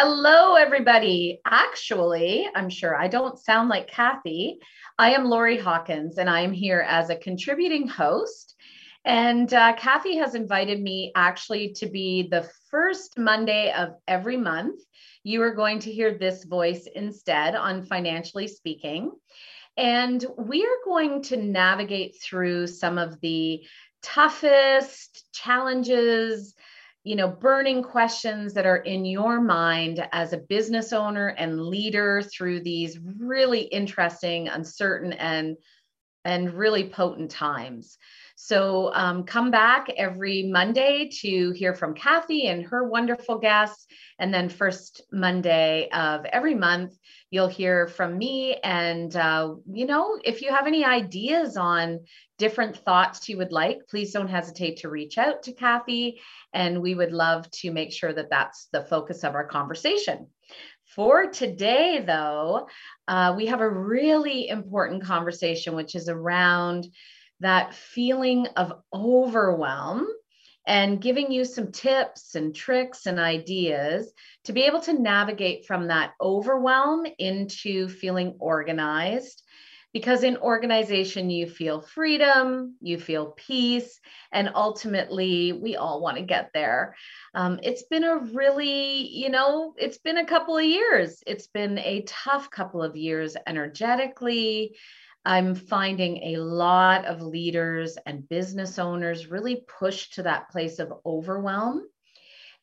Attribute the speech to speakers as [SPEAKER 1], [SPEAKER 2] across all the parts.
[SPEAKER 1] Hello, everybody. Actually, I'm sure I don't sound like Kathy. I am Lori Hawkins, and I am here as a contributing host. And uh, Kathy has invited me actually to be the first Monday of every month. You are going to hear this voice instead on Financially Speaking. And we are going to navigate through some of the toughest challenges, you know, burning questions that are in your mind as a business owner and leader through these really interesting, uncertain, and and really potent times. So um, come back every Monday to hear from Kathy and her wonderful guests. And then first Monday of every month, you'll hear from me. And, uh, you know, if you have any ideas on different thoughts you would like, please don't hesitate to reach out to Kathy. And we would love to make sure that that's the focus of our conversation. For today, though, uh, we have a really important conversation, which is around that feeling of overwhelm and giving you some tips and tricks and ideas to be able to navigate from that overwhelm into feeling organized. Because in organization, you feel freedom, you feel peace, and ultimately, we all want to get there. Um, it's been a really, you know, it's been a couple of years. It's been a tough couple of years energetically, I'm finding a lot of leaders and business owners really push to that place of overwhelm.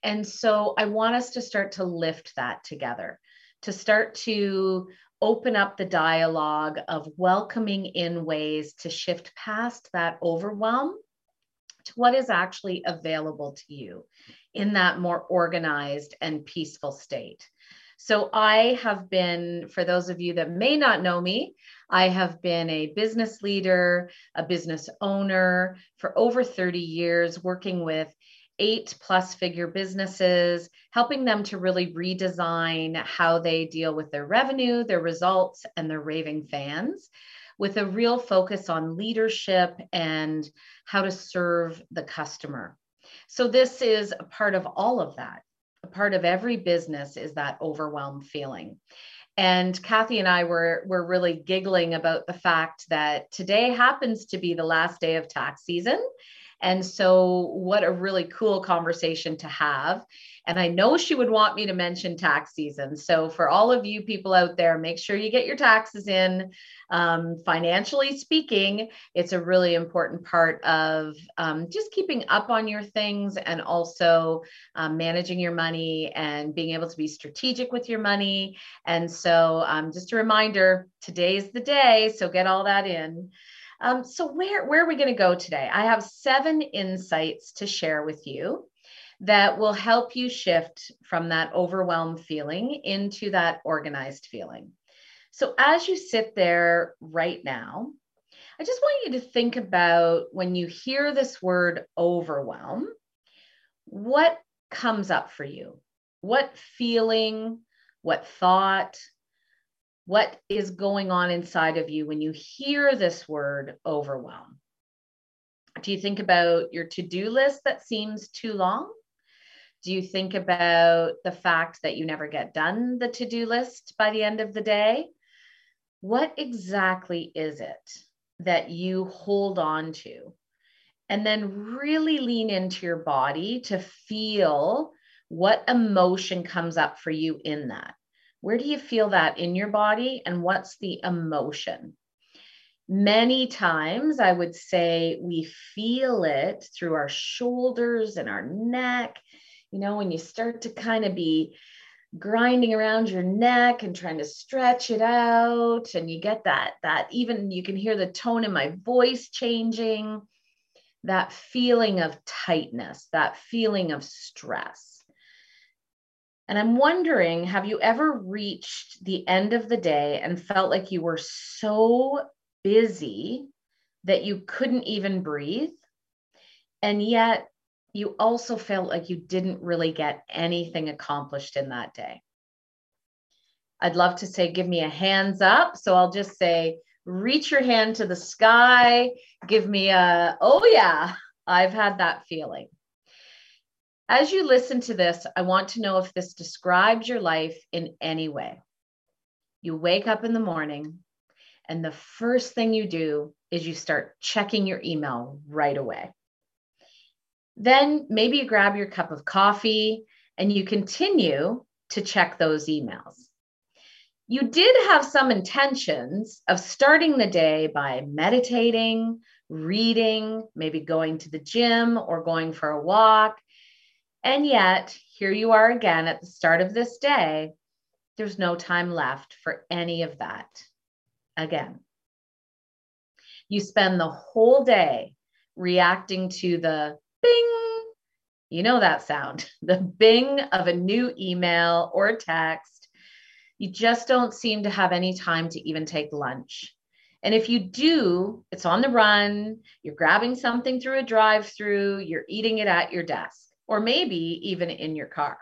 [SPEAKER 1] And so I want us to start to lift that together, to start to open up the dialogue of welcoming in ways to shift past that overwhelm to what is actually available to you in that more organized and peaceful state. So I have been, for those of you that may not know me, I have been a business leader, a business owner for over 30 years, working with eight plus figure businesses, helping them to really redesign how they deal with their revenue, their results, and their raving fans with a real focus on leadership and how to serve the customer. So, this is a part of all of that. A part of every business is that overwhelmed feeling. And Kathy and I were, were really giggling about the fact that today happens to be the last day of tax season. And so, what a really cool conversation to have. And I know she would want me to mention tax season. So, for all of you people out there, make sure you get your taxes in. Um, financially speaking, it's a really important part of um, just keeping up on your things and also um, managing your money and being able to be strategic with your money. And so, um, just a reminder today's the day. So, get all that in. Um, so where, where are we going to go today? I have seven insights to share with you that will help you shift from that overwhelmed feeling into that organized feeling. So as you sit there right now, I just want you to think about when you hear this word overwhelm, what comes up for you? What feeling, what thought, what is going on inside of you when you hear this word overwhelm? Do you think about your to do list that seems too long? Do you think about the fact that you never get done the to do list by the end of the day? What exactly is it that you hold on to? And then really lean into your body to feel what emotion comes up for you in that. Where do you feel that in your body? And what's the emotion? Many times, I would say we feel it through our shoulders and our neck. You know, when you start to kind of be grinding around your neck and trying to stretch it out and you get that that even you can hear the tone in my voice changing that feeling of tightness that feeling of stress and I'm wondering have you ever reached the end of the day and felt like you were so busy that you couldn't even breathe. And yet you also felt like you didn't really get anything accomplished in that day. I'd love to say, give me a hands up. So I'll just say, reach your hand to the sky. Give me a, oh, yeah, I've had that feeling. As you listen to this, I want to know if this describes your life in any way. You wake up in the morning, and the first thing you do is you start checking your email right away. Then maybe you grab your cup of coffee and you continue to check those emails. You did have some intentions of starting the day by meditating, reading, maybe going to the gym or going for a walk. And yet, here you are again at the start of this day. There's no time left for any of that again. You spend the whole day reacting to the bing, you know that sound, the bing of a new email or text. You just don't seem to have any time to even take lunch. And if you do, it's on the run, you're grabbing something through a drive through, you're eating it at your desk, or maybe even in your car.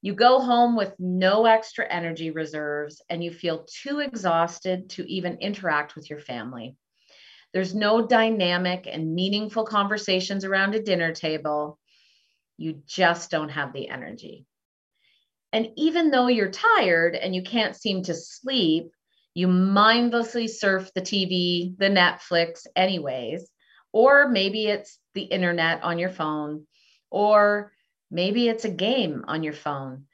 [SPEAKER 1] You go home with no extra energy reserves and you feel too exhausted to even interact with your family. There's no dynamic and meaningful conversations around a dinner table. You just don't have the energy. And even though you're tired and you can't seem to sleep, you mindlessly surf the TV, the Netflix, anyways, or maybe it's the internet on your phone, or maybe it's a game on your phone,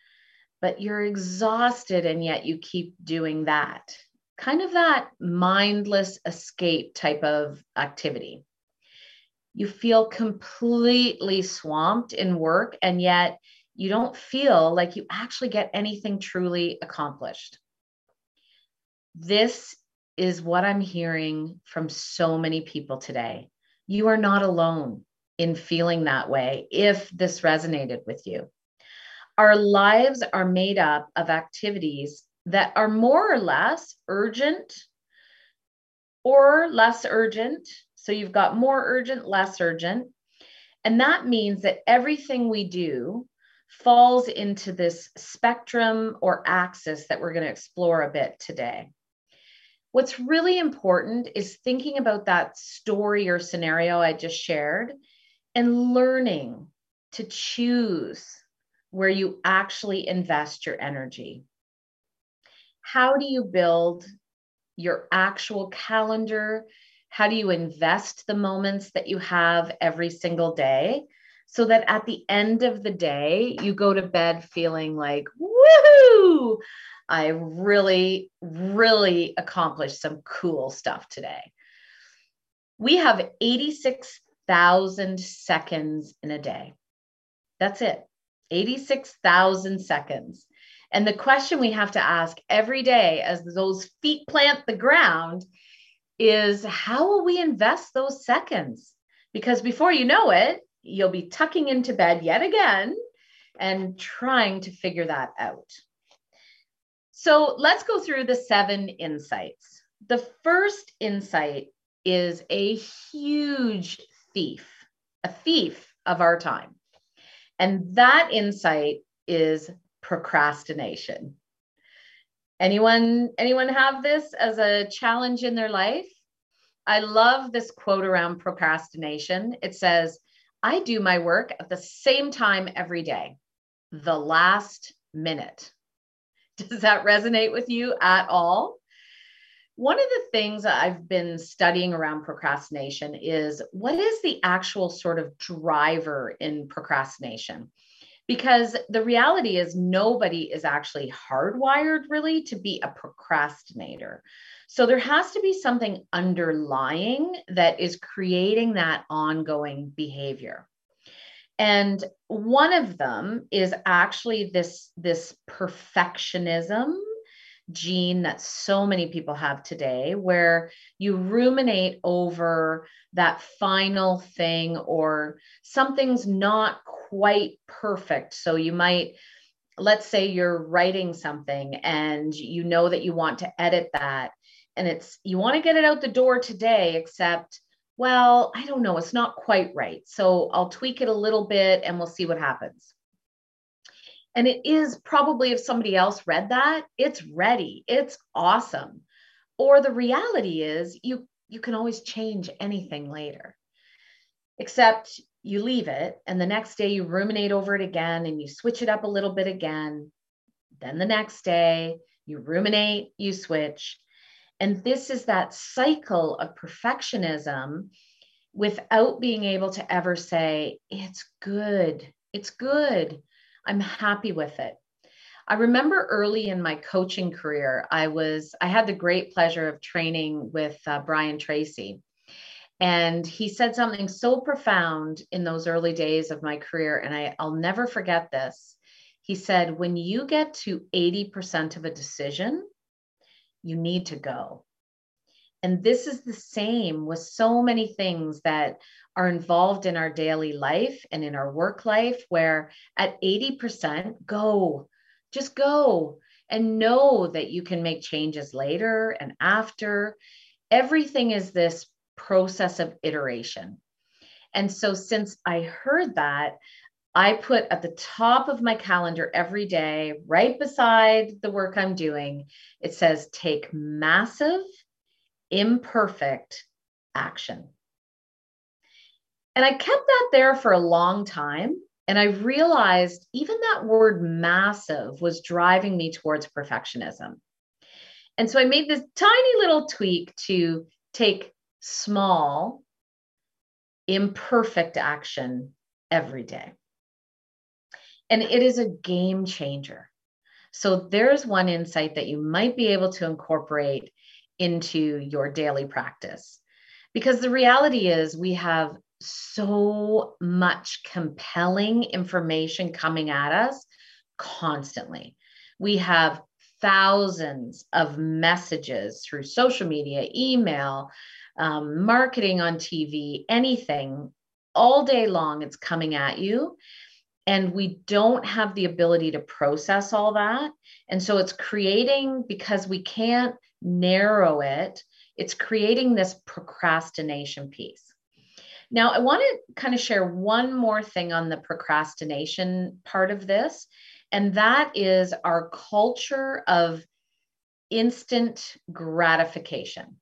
[SPEAKER 1] but you're exhausted and yet you keep doing that kind of that mindless escape type of activity. You feel completely swamped in work, and yet you don't feel like you actually get anything truly accomplished. This is what I'm hearing from so many people today. You are not alone in feeling that way if this resonated with you. Our lives are made up of activities that are more or less urgent or less urgent. So you've got more urgent, less urgent. And that means that everything we do falls into this spectrum or axis that we're going to explore a bit today. What's really important is thinking about that story or scenario I just shared and learning to choose where you actually invest your energy how do you build your actual calendar? How do you invest the moments that you have every single day so that at the end of the day, you go to bed feeling like, woohoo, I really, really accomplished some cool stuff today. We have 86,000 seconds in a day. That's it. 86,000 seconds. And the question we have to ask every day as those feet plant the ground is how will we invest those seconds? Because before you know it, you'll be tucking into bed yet again and trying to figure that out. So let's go through the seven insights. The first insight is a huge thief, a thief of our time. And that insight is procrastination. Anyone anyone have this as a challenge in their life? I love this quote around procrastination. It says, "I do my work at the same time every day, the last minute." Does that resonate with you at all? One of the things I've been studying around procrastination is what is the actual sort of driver in procrastination? because the reality is nobody is actually hardwired really to be a procrastinator. So there has to be something underlying that is creating that ongoing behavior. And one of them is actually this, this perfectionism gene that so many people have today, where you ruminate over that final thing or something's not quite perfect. So you might, let's say you're writing something and you know that you want to edit that. and it's you want to get it out the door today, except, well, I don't know, it's not quite right. So I'll tweak it a little bit and we'll see what happens. And it is probably if somebody else read that, it's ready, it's awesome. Or the reality is you you can always change anything later. Except you leave it and the next day you ruminate over it again and you switch it up a little bit again. Then the next day you ruminate, you switch. And this is that cycle of perfectionism without being able to ever say, it's good, it's good, I'm happy with it. I remember early in my coaching career, I was I had the great pleasure of training with uh, Brian Tracy. And he said something so profound in those early days of my career and I I'll never forget this. He said when you get to 80% of a decision, you need to go. And this is the same with so many things that are involved in our daily life and in our work life, where at 80%, go, just go and know that you can make changes later and after. Everything is this process of iteration. And so, since I heard that, I put at the top of my calendar every day, right beside the work I'm doing, it says take massive, imperfect action. And I kept that there for a long time and I realized even that word massive was driving me towards perfectionism. And so I made this tiny little tweak to take small, imperfect action every day. And it is a game changer. So there's one insight that you might be able to incorporate into your daily practice. Because the reality is, we have so much compelling information coming at us constantly. We have thousands of messages through social media, email, um, marketing on TV, anything all day long, it's coming at you. And we don't have the ability to process all that. And so it's creating, because we can't narrow it, it's creating this procrastination piece. Now, I want to kind of share one more thing on the procrastination part of this, and that is our culture of instant gratification.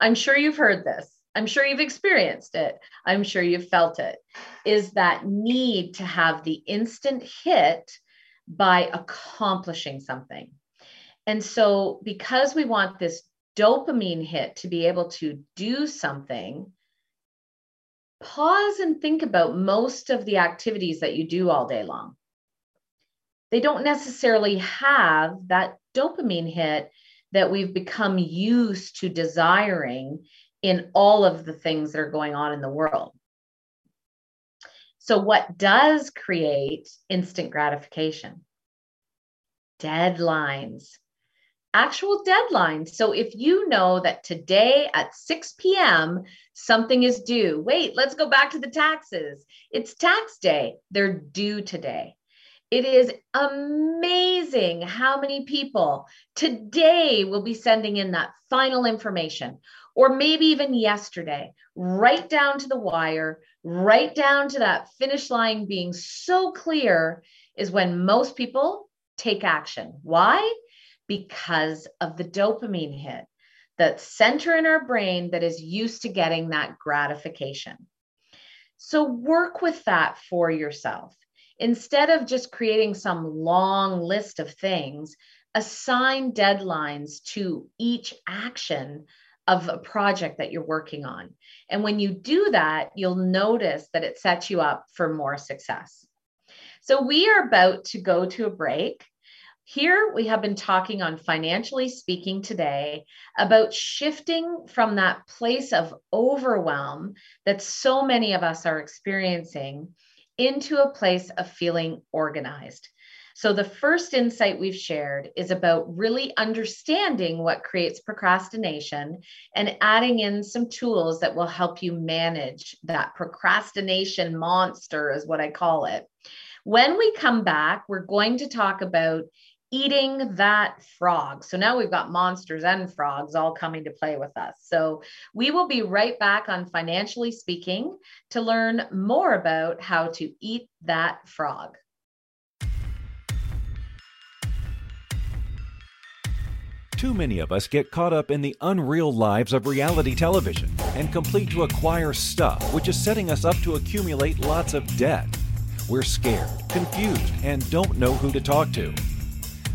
[SPEAKER 1] I'm sure you've heard this. I'm sure you've experienced it. I'm sure you've felt it. Is that need to have the instant hit by accomplishing something. And so, because we want this dopamine hit to be able to do something, pause and think about most of the activities that you do all day long. They don't necessarily have that dopamine hit that we've become used to desiring in all of the things that are going on in the world. So, what does create instant gratification? Deadlines, actual deadlines. So if you know that today at 6 p.m. something is due, wait, let's go back to the taxes. It's tax day, they're due today. It is amazing how many people today will be sending in that final information, or maybe even yesterday, right down to the wire, right down to that finish line being so clear, is when most people take action. Why? Because of the dopamine hit, that center in our brain that is used to getting that gratification. So work with that for yourself. Instead of just creating some long list of things, assign deadlines to each action of a project that you're working on. And when you do that, you'll notice that it sets you up for more success. So we are about to go to a break. Here we have been talking on Financially Speaking today about shifting from that place of overwhelm that so many of us are experiencing into a place of feeling organized. So, the first insight we've shared is about really understanding what creates procrastination and adding in some tools that will help you manage that procrastination monster, is what I call it. When we come back, we're going to talk about eating that frog. So now we've got monsters and frogs all coming to play with us. So we will be right back on Financially Speaking to learn more about how to eat that frog.
[SPEAKER 2] Too many of us get caught up in the unreal lives of reality television and complete to acquire stuff, which is setting us up to accumulate lots of debt. We're scared, confused, and don't know who to talk to.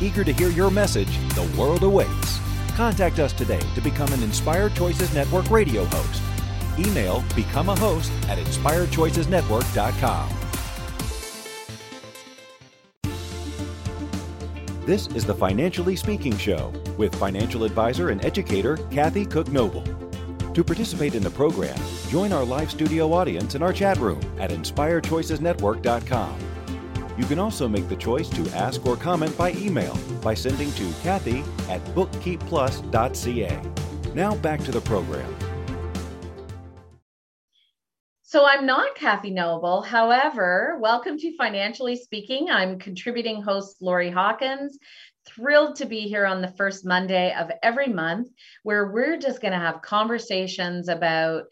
[SPEAKER 2] Eager to hear your message, the world awaits. Contact us today to become an Inspired Choices Network radio host. Email become a host at inspiredchoicesnetwork.com. This is the Financially Speaking Show with financial advisor and educator Kathy Cook Noble. To participate in the program, join our live studio audience in our chat room at inspiredchoicesnetwork.com. You can also make the choice to ask or comment by email by sending to Kathy at bookkeepplus.ca. Now back to the program.
[SPEAKER 1] So I'm not Kathy Noble. However, welcome to Financially Speaking. I'm contributing host Lori Hawkins. Thrilled to be here on the first Monday of every month, where we're just going to have conversations about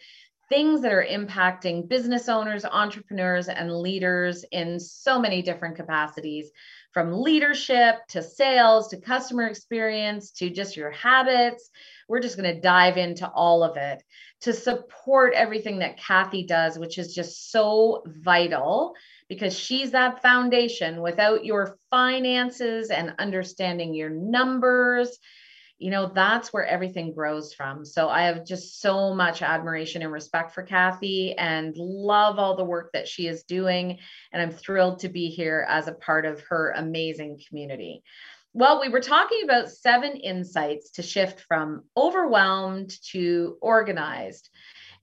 [SPEAKER 1] things that are impacting business owners, entrepreneurs, and leaders in so many different capacities from leadership to sales to customer experience to just your habits. We're just going to dive into all of it to support everything that Kathy does, which is just so vital because she's that foundation. Without your finances and understanding your numbers, you know, that's where everything grows from. So I have just so much admiration and respect for Kathy and love all the work that she is doing. And I'm thrilled to be here as a part of her amazing community. Well, we were talking about seven insights to shift from overwhelmed to organized.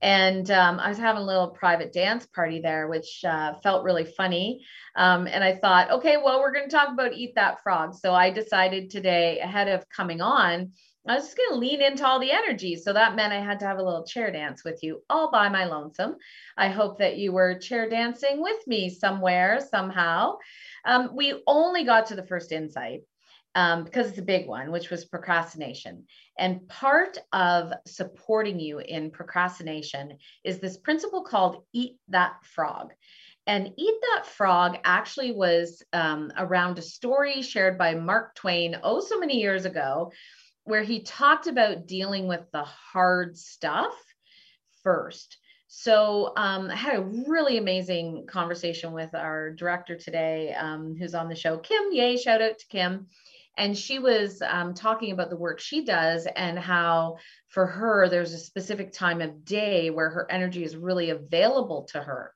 [SPEAKER 1] And um, I was having a little private dance party there, which uh, felt really funny. Um, and I thought, okay, well, we're going to talk about Eat That Frog. So I decided today, ahead of coming on, I was just going to lean into all the energy. So that meant I had to have a little chair dance with you all by my lonesome. I hope that you were chair dancing with me somewhere, somehow. Um, we only got to the first insight um, because it's a big one, which was procrastination. And part of supporting you in procrastination is this principle called Eat That Frog. And Eat That Frog actually was um, around a story shared by Mark Twain oh so many years ago, where he talked about dealing with the hard stuff first. So um, I had a really amazing conversation with our director today, um, who's on the show, Kim. Yay! Shout out to Kim and she was um, talking about the work she does and how for her there's a specific time of day where her energy is really available to her.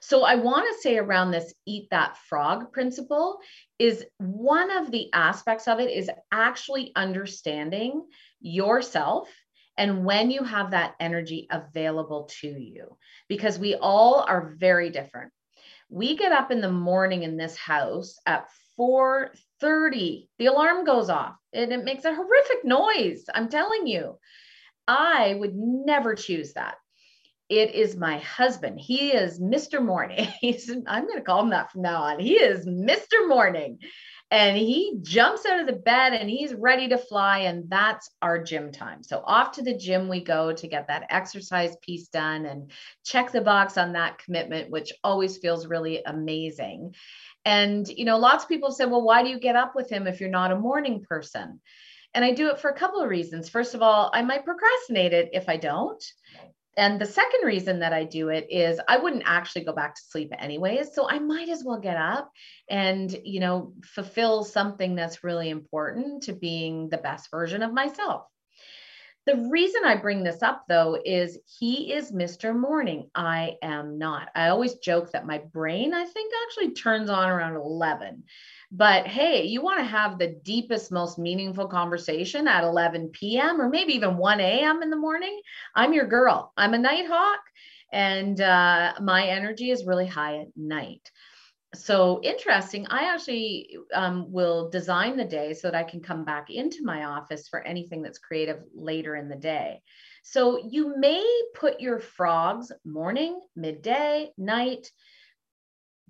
[SPEAKER 1] So i want to say around this eat that frog principle is one of the aspects of it is actually understanding yourself and when you have that energy available to you because we all are very different. We get up in the morning in this house at 4:30 the alarm goes off and it makes a horrific noise i'm telling you. I would never choose that. It is my husband. He is mr morning. He's i'm going to call him that from now on. He is mr morning and he jumps out of the bed and he's ready to fly. And that's our gym time. So off to the gym we go to get that exercise piece done and check the box on that commitment, which always feels really amazing. And, you know, lots of people say, well, why do you get up with him if you're not a morning person? And I do it for a couple of reasons. First of all, I might procrastinate it if I don't. And the second reason that I do it is I wouldn't actually go back to sleep anyways. So I might as well get up and, you know, fulfill something that's really important to being the best version of myself. The reason I bring this up though is he is Mr. Morning. I am not. I always joke that my brain, I think, actually turns on around 11. But hey, you want to have the deepest, most meaningful conversation at 11 p.m. or maybe even 1 a.m. in the morning. I'm your girl. I'm a night hawk, and uh, my energy is really high at night. So interesting. I actually um, will design the day so that I can come back into my office for anything that's creative later in the day. So you may put your frogs morning, midday, night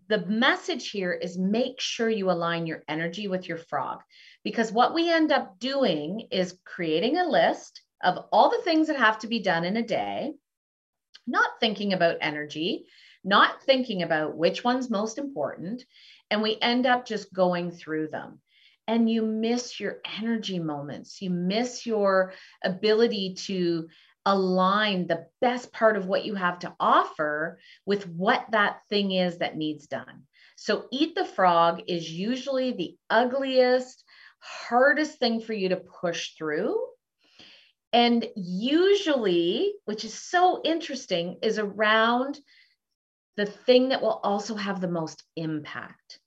[SPEAKER 1] the message here is make sure you align your energy with your frog because what we end up doing is creating a list of all the things that have to be done in a day, not thinking about energy, not thinking about which one's most important. And we end up just going through them. And you miss your energy moments. You miss your ability to align the best part of what you have to offer with what that thing is that needs done. So, eat the frog is usually the ugliest, hardest thing for you to push through. And usually, which is so interesting, is around the thing that will also have the most impact.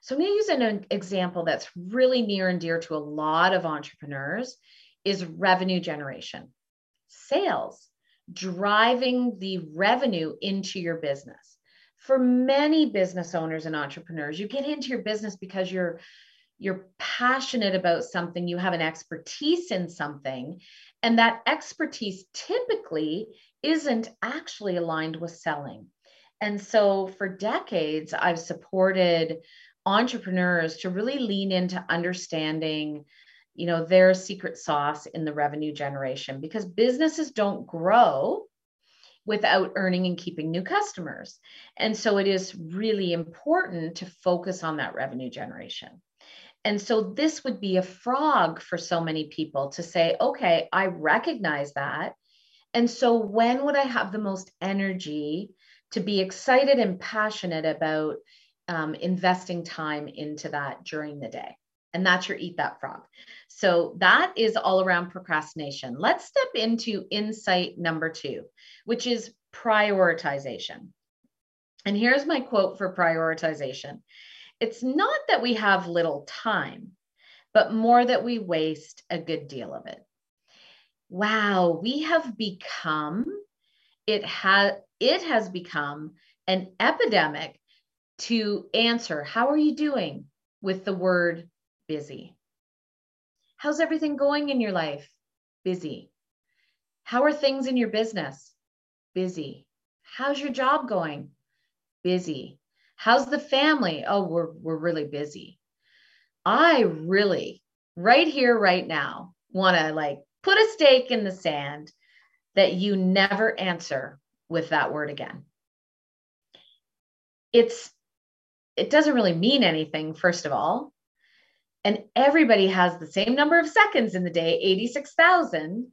[SPEAKER 1] So I'm going to use an example that's really near and dear to a lot of entrepreneurs is revenue generation sales, driving the revenue into your business. For many business owners and entrepreneurs, you get into your business because you're you're passionate about something, you have an expertise in something, and that expertise typically isn't actually aligned with selling. And so for decades, I've supported entrepreneurs to really lean into understanding you know their secret sauce in the revenue generation because businesses don't grow without earning and keeping new customers. And so it is really important to focus on that revenue generation. And so this would be a frog for so many people to say okay i recognize that. And so when would i have the most energy to be excited and passionate about um, investing time into that during the day and that's your eat that frog. So that is all around procrastination. Let's step into insight number two, which is prioritization. And here's my quote for prioritization it's not that we have little time, but more that we waste a good deal of it. Wow, we have become, it has it has become an epidemic to answer, how are you doing with the word busy. How's everything going in your life? Busy. How are things in your business? Busy. How's your job going? Busy. How's the family? Oh, we're, we're really busy. I really, right here, right now, want to like put a stake in the sand that you never answer with that word again. It's, it doesn't really mean anything, first of all and everybody has the same number of seconds in the day 86,000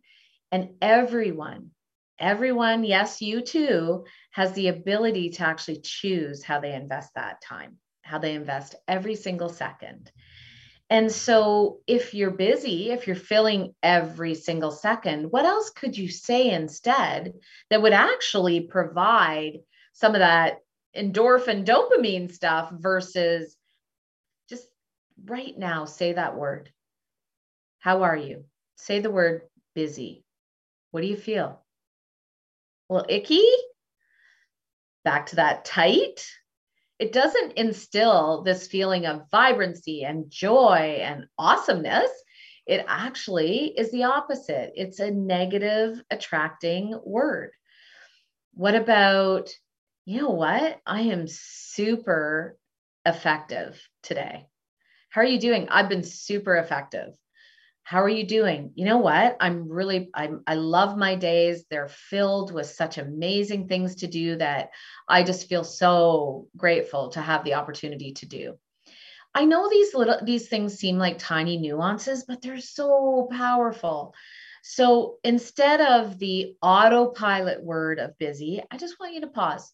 [SPEAKER 1] and everyone everyone yes you too has the ability to actually choose how they invest that time how they invest every single second. And so if you're busy if you're filling every single second what else could you say instead that would actually provide some of that endorphin dopamine stuff versus right now, say that word. How are you? Say the word busy. What do you feel? Well, icky? Back to that tight? It doesn't instill this feeling of vibrancy and joy and awesomeness. It actually is the opposite. It's a negative attracting word. What about, you know what? I am super effective today. How are you doing? I've been super effective. How are you doing? You know what? I'm really, I'm, I love my days. They're filled with such amazing things to do that I just feel so grateful to have the opportunity to do. I know these little, these things seem like tiny nuances, but they're so powerful. So instead of the autopilot word of busy, I just want you to pause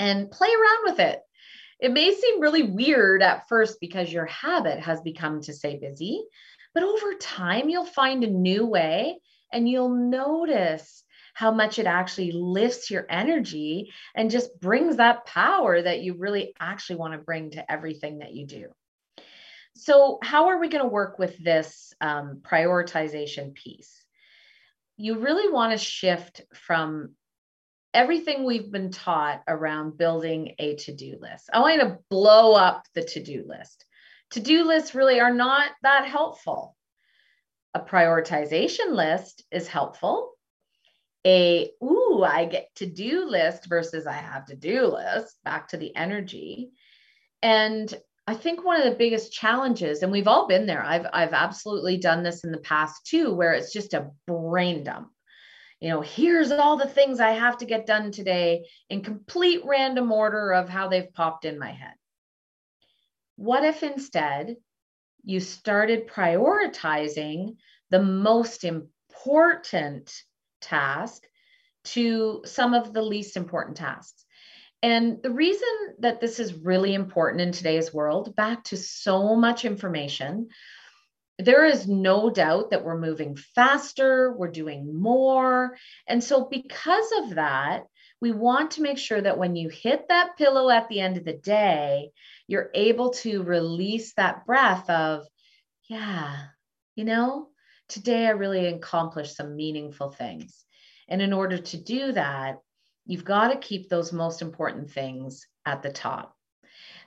[SPEAKER 1] and play around with it. It may seem really weird at first because your habit has become to say busy, but over time, you'll find a new way and you'll notice how much it actually lifts your energy and just brings that power that you really actually want to bring to everything that you do. So, how are we going to work with this um, prioritization piece? You really want to shift from everything we've been taught around building a to do list. I want you to blow up the to do list. To do lists really are not that helpful. A prioritization list is helpful. A, ooh, I get to do list versus I have to do list, back to the energy. And I think one of the biggest challenges, and we've all been there, I've, I've absolutely done this in the past too, where it's just a brain dump. You know, here's all the things I have to get done today in complete random order of how they've popped in my head. What if instead you started prioritizing the most important task to some of the least important tasks? And the reason that this is really important in today's world, back to so much information, there is no doubt that we're moving faster, we're doing more. And so, because of that, we want to make sure that when you hit that pillow at the end of the day, you're able to release that breath of, yeah, you know, today I really accomplished some meaningful things. And in order to do that, you've got to keep those most important things at the top.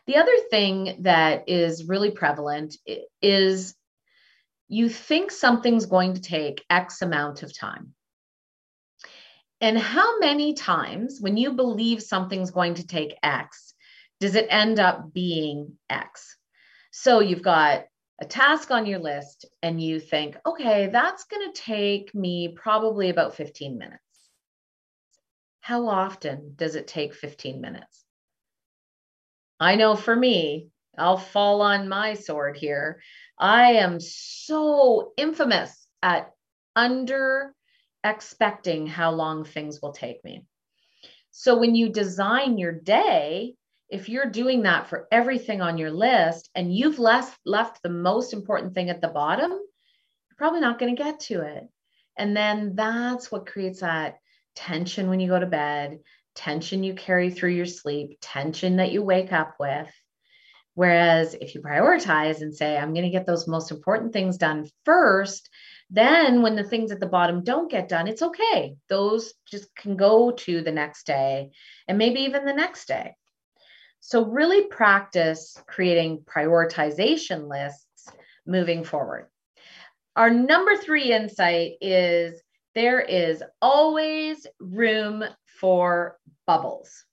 [SPEAKER 1] The other thing that is really prevalent is you think something's going to take X amount of time. And how many times, when you believe something's going to take X, does it end up being X? So you've got a task on your list and you think, okay, that's going to take me probably about 15 minutes. How often does it take 15 minutes? I know for me, I'll fall on my sword here. I am so infamous at under expecting how long things will take me. So when you design your day, if you're doing that for everything on your list and you've left left the most important thing at the bottom, you're probably not going to get to it. And then that's what creates that tension when you go to bed, tension you carry through your sleep, tension that you wake up with. Whereas if you prioritize and say, I'm going to get those most important things done first, then when the things at the bottom don't get done, it's okay. Those just can go to the next day and maybe even the next day. So, really practice creating prioritization lists moving forward. Our number three insight is there is always room for bubbles.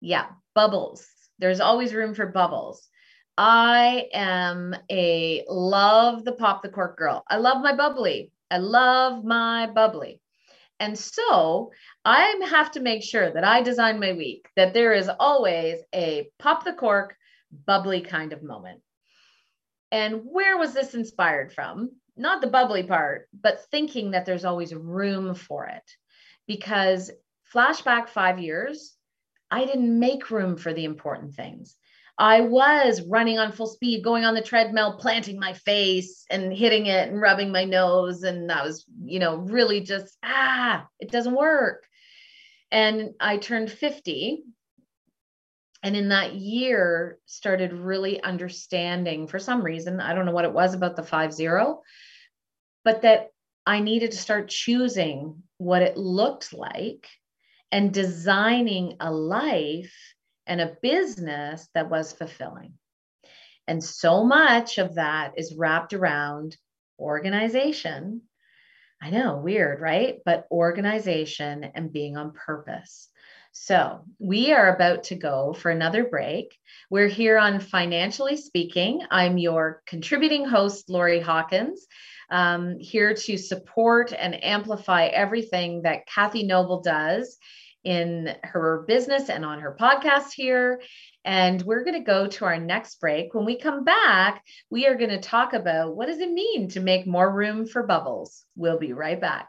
[SPEAKER 1] Yeah, bubbles. There's always room for bubbles. I am a love the pop the cork girl. I love my bubbly. I love my bubbly. And so I have to make sure that I design my week that there is always a pop the cork, bubbly kind of moment. And where was this inspired from? not the bubbly part, but thinking that there's always room for it. Because flashback five years, I didn't make room for the important things. I was running on full speed, going on the treadmill, planting my face and hitting it and rubbing my nose. And I was, you know, really just, ah, it doesn't work. And I turned 50 and in that year started really understanding for some reason i don't know what it was about the 5 0 but that I needed to start choosing what it looked like and designing a life and a business that was fulfilling. And so much of that is wrapped around organization. I know, weird, right? But organization and being on purpose. So, we are about to go for another break. We're here on Financially Speaking. I'm your contributing host, Lori Hawkins, um, here to support and amplify everything that Kathy Noble does in her business and on her podcast here. And we're going to go to our next break. When we come back, we are going to talk about what does it mean to make more room for bubbles. We'll be right back.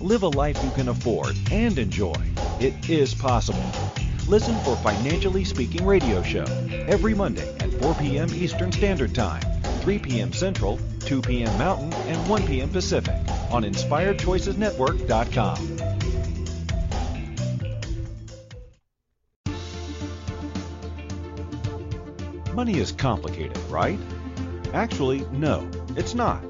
[SPEAKER 2] Live a life you can afford and enjoy. It is possible. Listen for Financially Speaking radio show every Monday at 4 p.m. Eastern Standard Time, 3 p.m. Central, 2 p.m. Mountain, and 1 p.m. Pacific on InspiredChoicesNetwork.com. Money is complicated, right? Actually, no, it's not.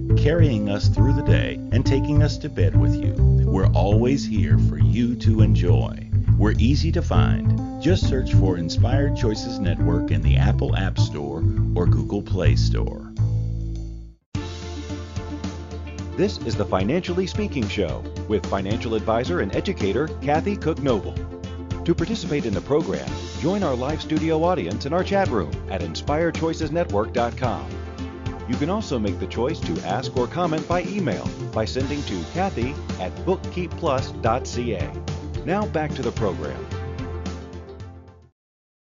[SPEAKER 3] carrying us through the day, and taking us to bed with you, we're always here for you to enjoy. We're easy to find. Just search for Inspired Choices Network in the Apple App Store or Google Play Store.
[SPEAKER 2] This is the Financially Speaking Show with financial advisor and educator Kathy Cook Noble. To participate in the program, join our live studio audience in our chat room at inspiredchoicesnetwork.com. You can also make the choice to ask or comment by email by sending to Kathy at bookkeepplus.ca. Now back to the program.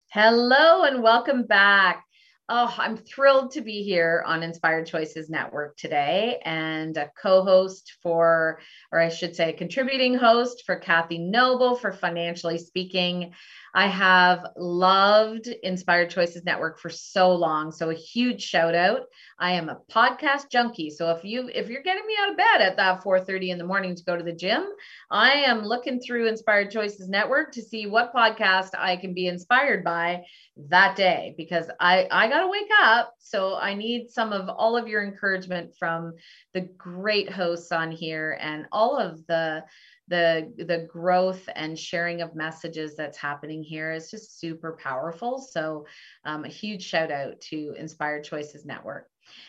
[SPEAKER 1] Hello and welcome back. Oh, I'm thrilled to be here on Inspired Choices Network today and a co host for, or I should say, a contributing host for Kathy Noble for Financially Speaking. I have loved Inspired Choices Network for so long. So a huge shout out. I am a podcast junkie. So if you if you're getting me out of bed at that 4:30 in the morning to go to the gym, I am looking through Inspired Choices Network to see what podcast I can be inspired by that day because I I got to wake up. So I need some of all of your encouragement from the great hosts on here and all of the the the growth and sharing of messages that's happening here is just super powerful. So um, a huge shout out to inspired choices network.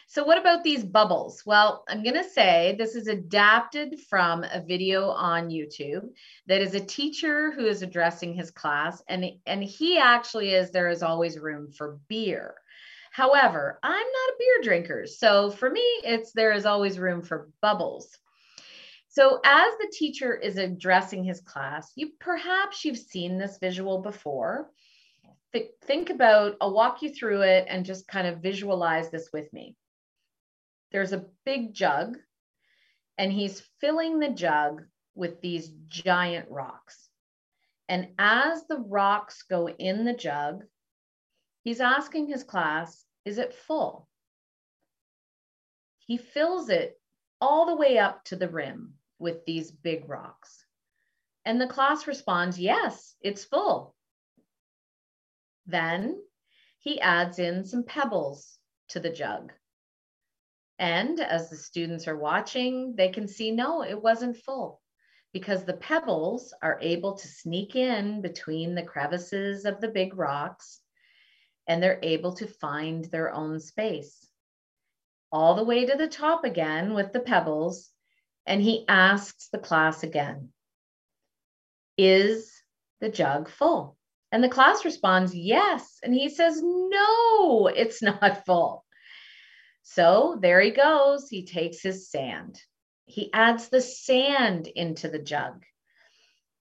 [SPEAKER 1] So what about these bubbles? Well i'm going to say this is adapted from a video on youtube that is a teacher who is addressing his class and and he actually is there is always room for beer. However i'm not a beer drinker so for me it's there is always room for bubbles so as the teacher is addressing his class, you perhaps you've seen this visual before. Th- think about, I'll walk you through it and just kind of visualize this with me. There's a big jug, and he's filling the jug with these giant rocks. And as the rocks go in the jug, he's asking his class, is it full? He fills it all the way up to the rim with these big rocks? And the class responds, yes, it's full. Then he adds in some pebbles to the jug. And as the students are watching, they can see, no, it wasn't full. because the pebbles are able to sneak in between the crevices of the big rocks and they're able to find their own space. All the way to the top again with the pebbles, and he asks the class again Is the jug full? And the class responds, Yes. And he says, No, it's not full. So there he goes. He takes his sand. He adds the sand into the jug.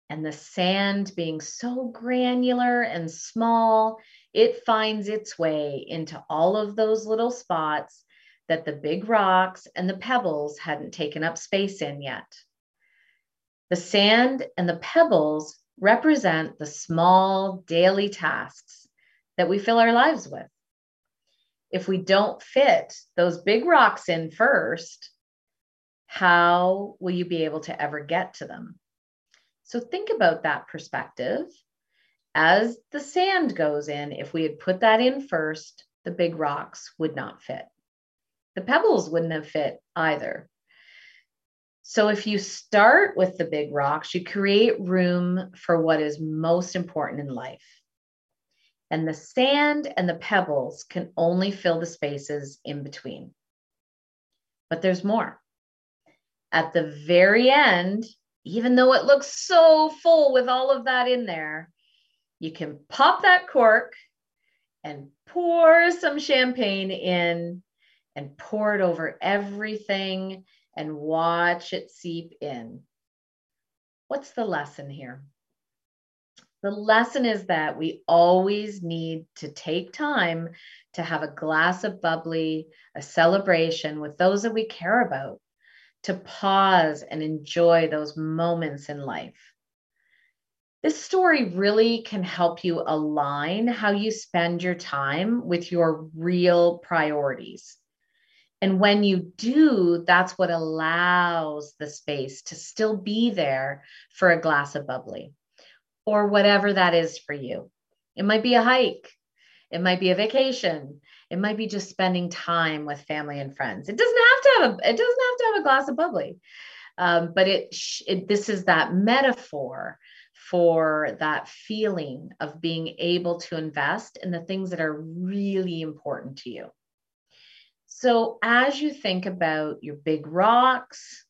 [SPEAKER 1] And the sand being so granular and small, it finds its way into all of those little spots that the big rocks and the pebbles hadn't taken up space in yet. The sand and the pebbles represent the small daily tasks that we fill our lives with. If we don't fit those big rocks in first, how will you be able to ever get to them? So think about that perspective. As the sand goes in, if we had put that in first, the big rocks would not fit. The pebbles wouldn't have fit either. So if you start with the big rocks, you create room for what is most important in life. And the sand and the pebbles can only fill the spaces in between. But there's more. At the very end, even though it looks so full with all of that in there, you can pop that cork and pour some champagne in and pour it over everything and watch it seep in. What's the lesson here? The lesson is that we always need to take time to have a glass of bubbly, a celebration with those that we care about, to pause and enjoy those moments in life. This story really can help you align how you spend your time with your real priorities. And when you do, that's what allows the space to still be there for a glass of bubbly or whatever that is for you. It might be a hike, it might be a vacation, it might be just spending time with family and friends. It doesn't have to have a it doesn't have to have a glass of bubbly. Um, but it, it this is that metaphor for that feeling of being able to invest in the things that are really important to you. So, as you think about your big rocks,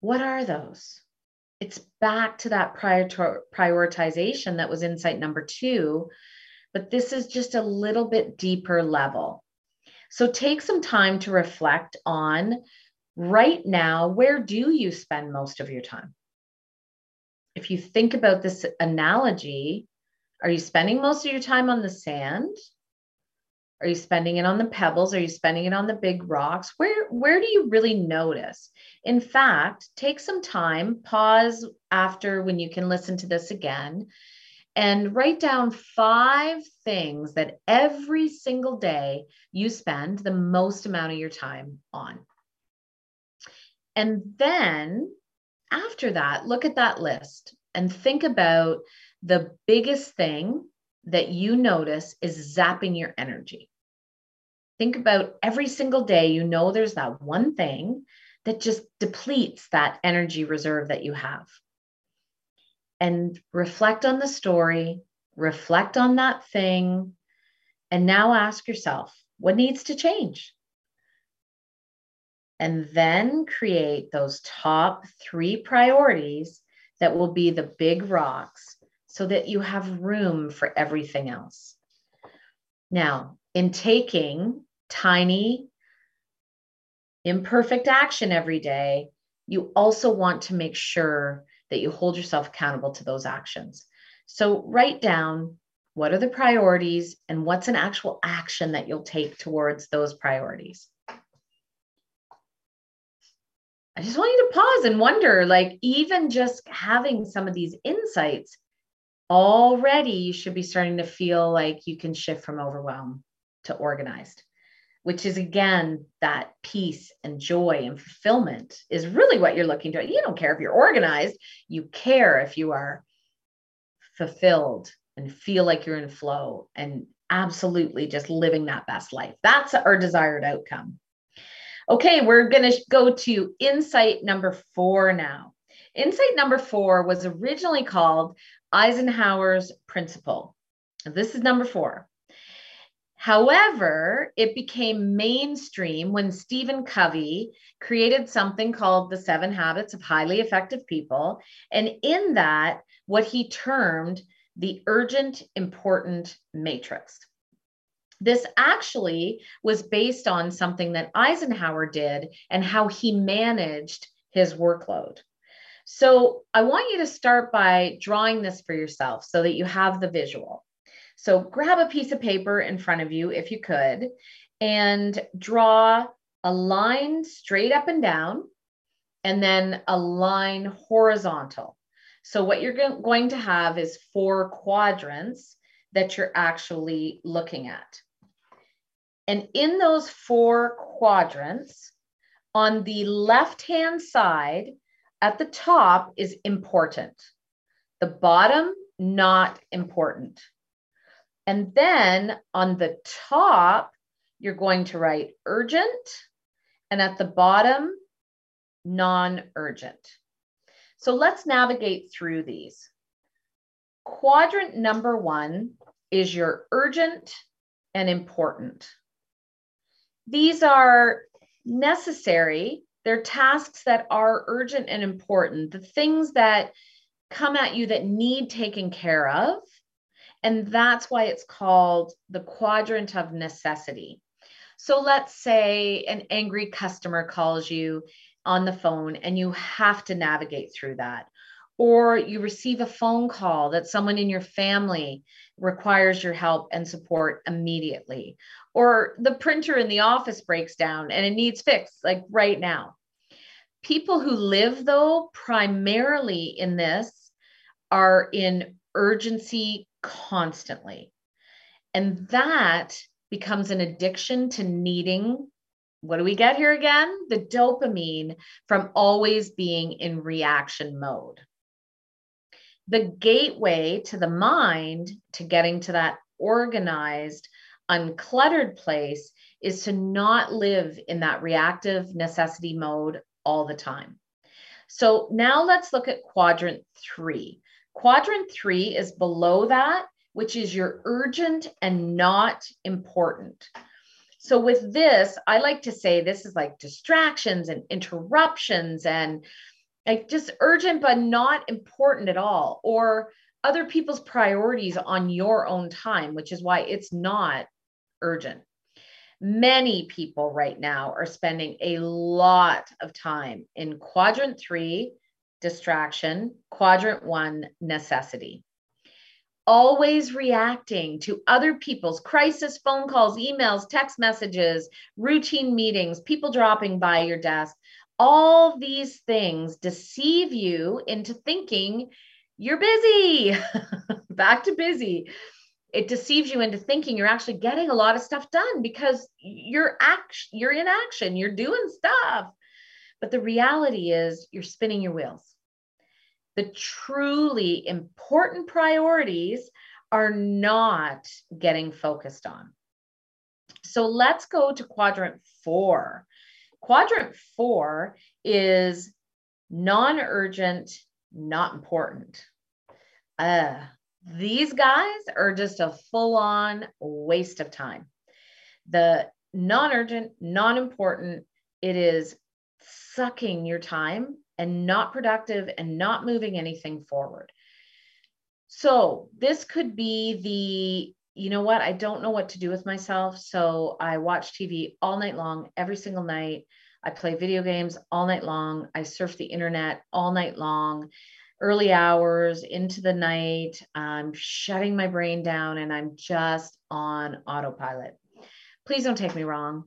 [SPEAKER 1] what are those? It's back to that prior prioritization that was insight number two, but this is just a little bit deeper level. So, take some time to reflect on right now where do you spend most of your time? If you think about this analogy, are you spending most of your time on the sand? Are you spending it on the pebbles? Are you spending it on the big rocks? Where where do you really notice? In fact, take some time, pause after when you can listen to this again and write down five things that every single day you spend the most amount of your time on. And then after that, look at that list and think about the biggest thing that you notice is zapping your energy. Think about every single day, you know, there's that one thing that just depletes that energy reserve that you have. And reflect on the story, reflect on that thing, and now ask yourself what needs to change? And then create those top three priorities that will be the big rocks so that you have room for everything else. Now, in taking tiny, imperfect action every day, you also want to make sure that you hold yourself accountable to those actions. So write down what are the priorities and what's an actual action that you'll take towards those priorities. I just want you to pause and wonder like, even just having some of these insights, already you should be starting to feel like you can shift from overwhelm to organized which is again that peace and joy and fulfillment is really what you're looking to. You don't care if you're organized, you care if you are fulfilled and feel like you're in flow and absolutely just living that best life. That's our desired outcome. Okay, we're going to go to insight number four now. Insight number four was originally called Eisenhower's Principle. This is number four. However, it became mainstream when Stephen Covey created something called the Seven Habits of Highly Effective People. And in that, what he termed the urgent, important matrix. This actually was based on something that Eisenhower did and how he managed his workload. So I want you to start by drawing this for yourself so that you have the visual. So grab a piece of paper in front of you if you could and draw a line straight up and down and then a line horizontal. So what you're going to have is four quadrants that you're actually looking at. And in those four quadrants, on the left hand side at the top is important, the bottom, not important. And then on the top, you're going to write urgent, and at the bottom, non urgent. So let's navigate through these. Quadrant number one is your urgent and important. These are necessary, they're tasks that are urgent and important, the things that come at you that need taken care of and that's why it's called the quadrant of necessity. So let's say an angry customer calls you on the phone and you have to navigate through that. Or you receive a phone call that someone in your family requires your help and support immediately. Or the printer in the office breaks down and it needs fixed, like right now. People who live, though, primarily in this are in urgency constantly. And that becomes an addiction to needing what do we get here again? The dopamine from always being in reaction mode. The gateway to the mind to getting to that organized, uncluttered place is to not live in that reactive necessity mode all the time. So now let's look at quadrant three. Quadrant three is below that, which is your urgent and not important. So, with this, I like to say this is like distractions and interruptions and like just urgent but not important at all, or other people's priorities on your own time, which is why it's not urgent. Many people right now are spending a lot of time in quadrant three, distraction, quadrant one, necessity. Always reacting to other people's crisis phone calls, emails, text messages, routine meetings, people dropping by your desk. All these things deceive you into thinking you're busy. Back to busy. It deceives you into thinking you're actually getting a lot of stuff done because you're act- you're in action, you're doing stuff. But the reality is you're spinning your wheels the truly important priorities are not getting focused on. So let's go to quadrant four. Quadrant four is non urgent, not important. Uh, these guys are just a full on waste of time. The non urgent, non important, it is sucking your time and not productive and not moving anything forward. So, this could be the, you know what, I don't know what to do with myself. So, I watch TV all night long, every single night. I play video games all night long. I surf the internet all night long, early hours into the night. I'm shutting my brain down and I'm just on autopilot. Please don't take me wrong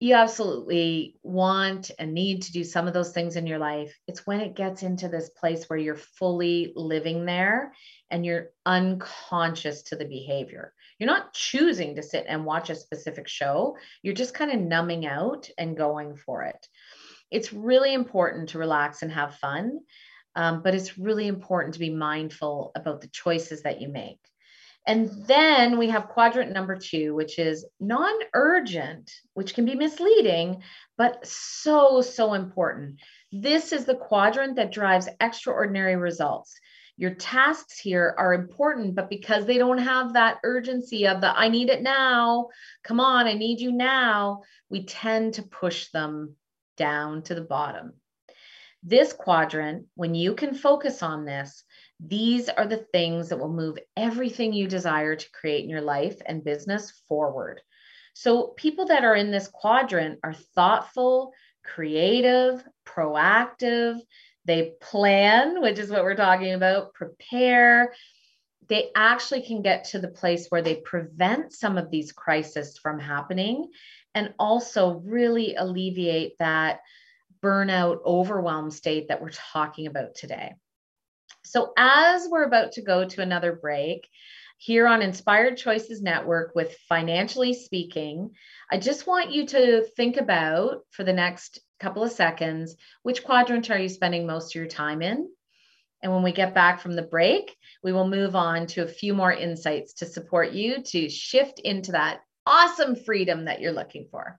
[SPEAKER 1] you absolutely want and need to do some of those things in your life. It's when it gets into this place where you're fully living there and you're unconscious to the behavior. You're not choosing to sit and watch a specific show, you're just kind of numbing out and going for it. It's really important to relax and have fun, um, but it's really important to be mindful about the choices that you make. And then we have quadrant number two, which is non urgent, which can be misleading, but so, so important. This is the quadrant that drives extraordinary results. Your tasks here are important, but because they don't have that urgency of the I need it now, come on, I need you now, we tend to push them down to the bottom. This quadrant, when you can focus on this, these are the things that will move everything you desire to create in your life and business forward. So, people that are in this quadrant are thoughtful, creative, proactive. They plan, which is what we're talking about, prepare. They actually can get to the place where they prevent some of these crises from happening and also really alleviate that burnout, overwhelm state that we're talking about today. So, as we're about to go to another break here on Inspired Choices Network with Financially Speaking, I just want you to think about for the next couple of seconds which quadrant are you spending most of your time in? And when we get back from the break, we will move on to a few more insights to support you to shift into that awesome freedom that you're looking for.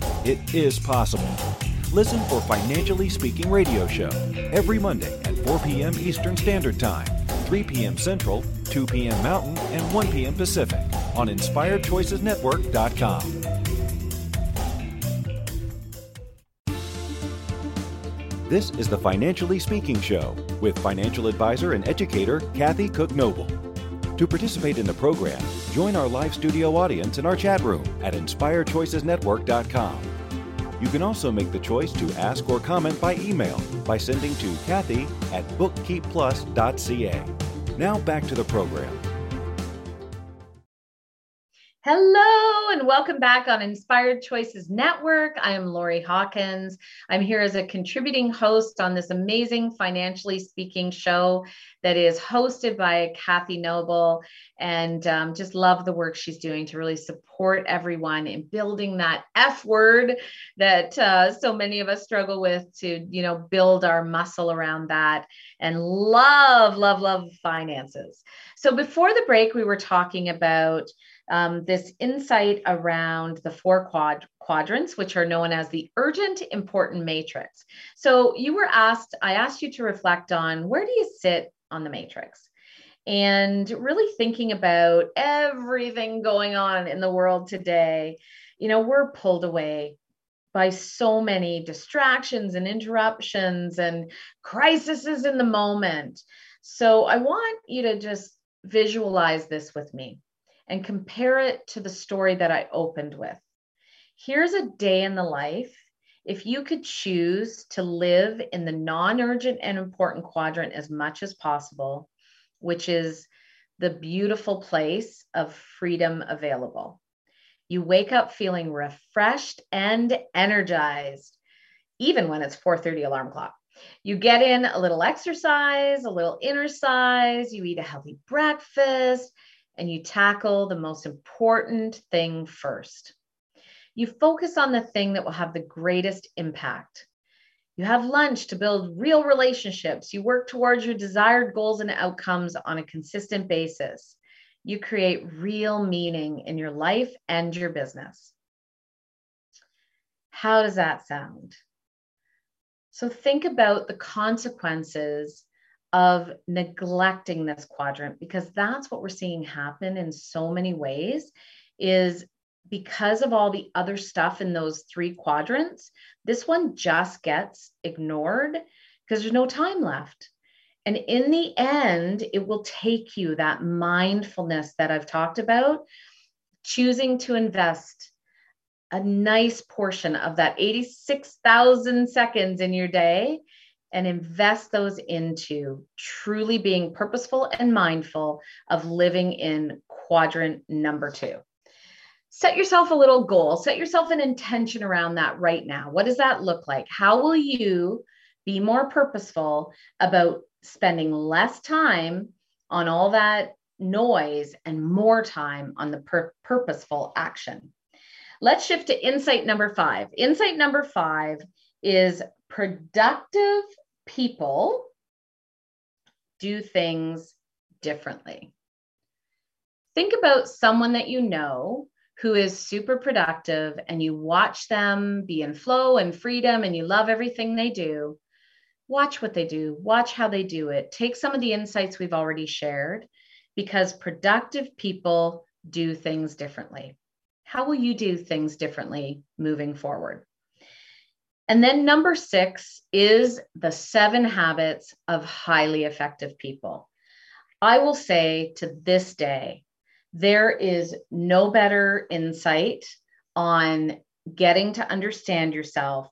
[SPEAKER 2] It is possible. Listen for Financially Speaking Radio Show every Monday at 4 p.m. Eastern Standard Time, 3 p.m. Central, 2 p.m. Mountain, and 1 p.m. Pacific on InspiredChoicesNetwork.com. This is the Financially Speaking Show with financial advisor and educator Kathy Cook Noble. To participate in the program, join our live studio audience in our chat room at inspiredchoicesnetwork.com. You can also make the choice to ask or comment by email by sending to Kathy at bookkeepplus.ca. Now back to the program.
[SPEAKER 1] Hello and welcome back on Inspired Choices Network. I am Lori Hawkins. I'm here as a contributing host on this amazing financially speaking show that is hosted by Kathy Noble, and um, just love the work she's doing to really support everyone in building that F word that uh, so many of us struggle with to, you know, build our muscle around that and love, love, love finances. So before the break, we were talking about um, this insight around the four quad- quadrants, which are known as the urgent important matrix. So you were asked, I asked you to reflect on where do you sit on the matrix? And really thinking about everything going on in the world today, you know, we're pulled away by so many distractions and interruptions and crises in the moment. So I want you to just visualize this with me and compare it to the story that I opened with. Here's a day in the life. If you could choose to live in the non urgent and important quadrant as much as possible, which is the beautiful place of freedom available. You wake up feeling refreshed and energized, even when it's 4:30 alarm clock. You get in a little exercise, a little inner size, you eat a healthy breakfast, and you tackle the most important thing first. You focus on the thing that will have the greatest impact. You have lunch to build real relationships. You work towards your desired goals and outcomes on a consistent basis. You create real meaning in your life and your business. How does that sound? So think about the consequences of neglecting this quadrant because that's what we're seeing happen in so many ways is because of all the other stuff in those three quadrants this one just gets ignored because there's no time left. And in the end it will take you that mindfulness that i've talked about choosing to invest a nice portion of that 86,000 seconds in your day and invest those into truly being purposeful and mindful of living in quadrant number two. set yourself a little goal, set yourself an intention around that right now. What does that look like? How will you be more purposeful about spending less time on all that noise and more time on the pur- purposeful action? Let's shift to insight number five. Insight number five is productive people do things differently. Think about someone that you know who is super productive and you watch them be in flow and freedom and you love everything they do. Watch what they do, watch how they do it. Take some of the insights we've already shared because productive people do things differently. How will you do things differently moving forward? And then number six is the seven habits of highly effective people. I will say to this day, there is no better insight on getting to understand yourself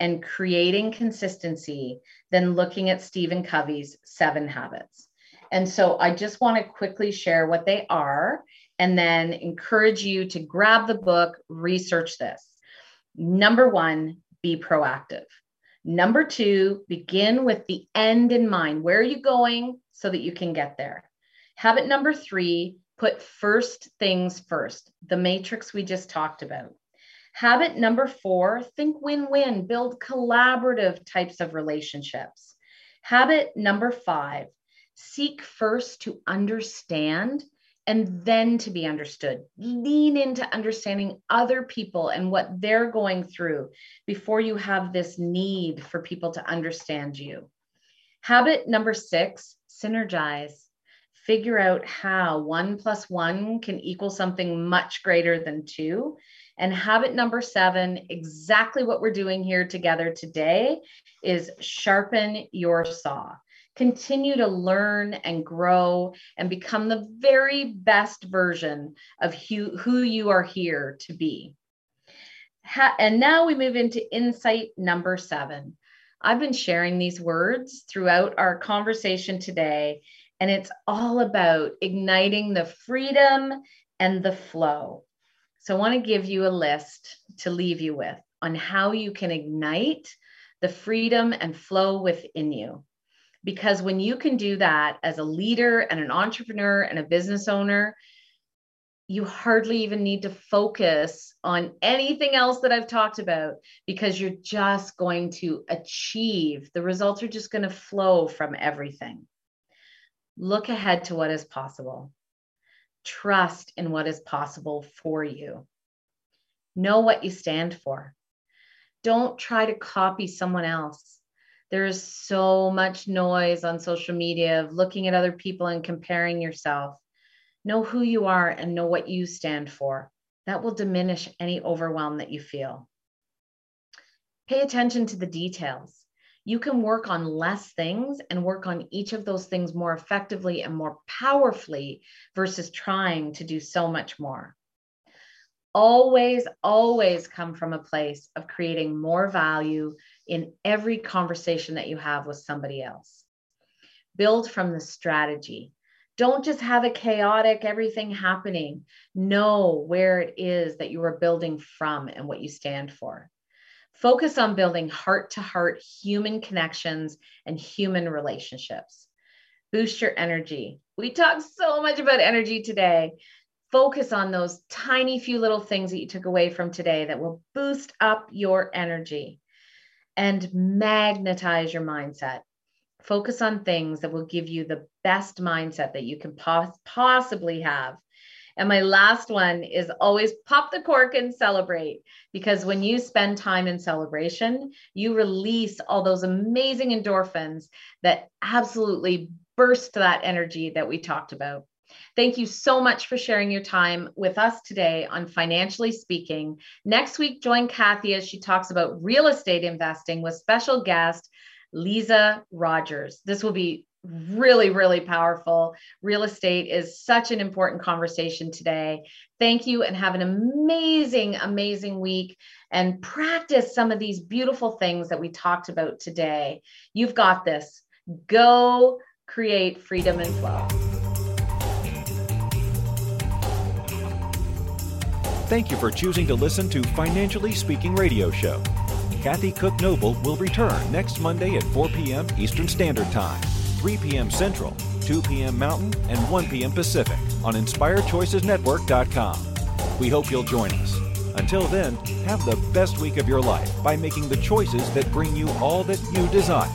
[SPEAKER 1] and creating consistency than looking at Stephen Covey's seven habits. And so I just want to quickly share what they are and then encourage you to grab the book, research this. Number one, be proactive. Number two, begin with the end in mind. Where are you going so that you can get there? Habit number three, put first things first, the matrix we just talked about. Habit number four, think win win, build collaborative types of relationships. Habit number five, seek first to understand and then to be understood. Lean into understanding other people and what they're going through before you have this need for people to understand you. Habit number six synergize. Figure out how one plus one can equal something much greater than two. And habit number seven, exactly what we're doing here together today, is sharpen your saw continue to learn and grow and become the very best version of who, who you are here to be. Ha- and now we move into insight number seven. I've been sharing these words throughout our conversation today, and it's all about igniting the freedom and the flow. So, I want to give you a list to leave you with on how you can ignite the freedom and flow within you. Because when you can do that as a leader and an entrepreneur and a business owner, you hardly even need to focus on anything else that I've talked about because you're just going to achieve. The results are just going to flow from everything. Look ahead to what is possible. Trust in what is possible for you. Know what you stand for. Don't try to copy someone else. There's so much noise on social media of looking at other people and comparing yourself. Know who you are and know what you stand for. That will diminish any overwhelm that you feel. Pay attention to the details. You can work on less things and work on each of those things more effectively and more powerfully versus trying to do so much more always, always come from a place of creating more value in every conversation that you have with somebody else. Build from the strategy. Don't just have a chaotic everything happening. Know where it is that you are building from and what you stand for. Focus on building heart to heart human connections and human relationships. Boost your energy. We talk so much about energy today focus on those tiny few little things that you took away from today that will boost up your energy and magnetize your mindset. Focus on things that will give you the best mindset that you can pos- possibly have. And my last one is always pop the cork and celebrate because when you spend time in celebration, you release all those amazing endorphins that absolutely burst that energy that we talked about. Thank you so much for sharing your time with us today on Financially Speaking. Next week, join Kathy as she talks about real estate investing with special guest Lisa Rogers. This will be really, really powerful. Real estate is such an important conversation today. Thank you and have an amazing, amazing week and practice some of these beautiful things that we talked about today. You've got this. Go create freedom and flow.
[SPEAKER 2] Thank you for choosing to listen to Financially Speaking Radio Show. Kathy Cook Noble will return next Monday at 4 p.m. Eastern Standard Time, 3 p.m. Central, 2 p.m. Mountain, and 1 p.m. Pacific on InspiredChoicesNetwork.com. We hope you'll join us. Until then, have the best week of your life by making the choices that bring you all that you desire.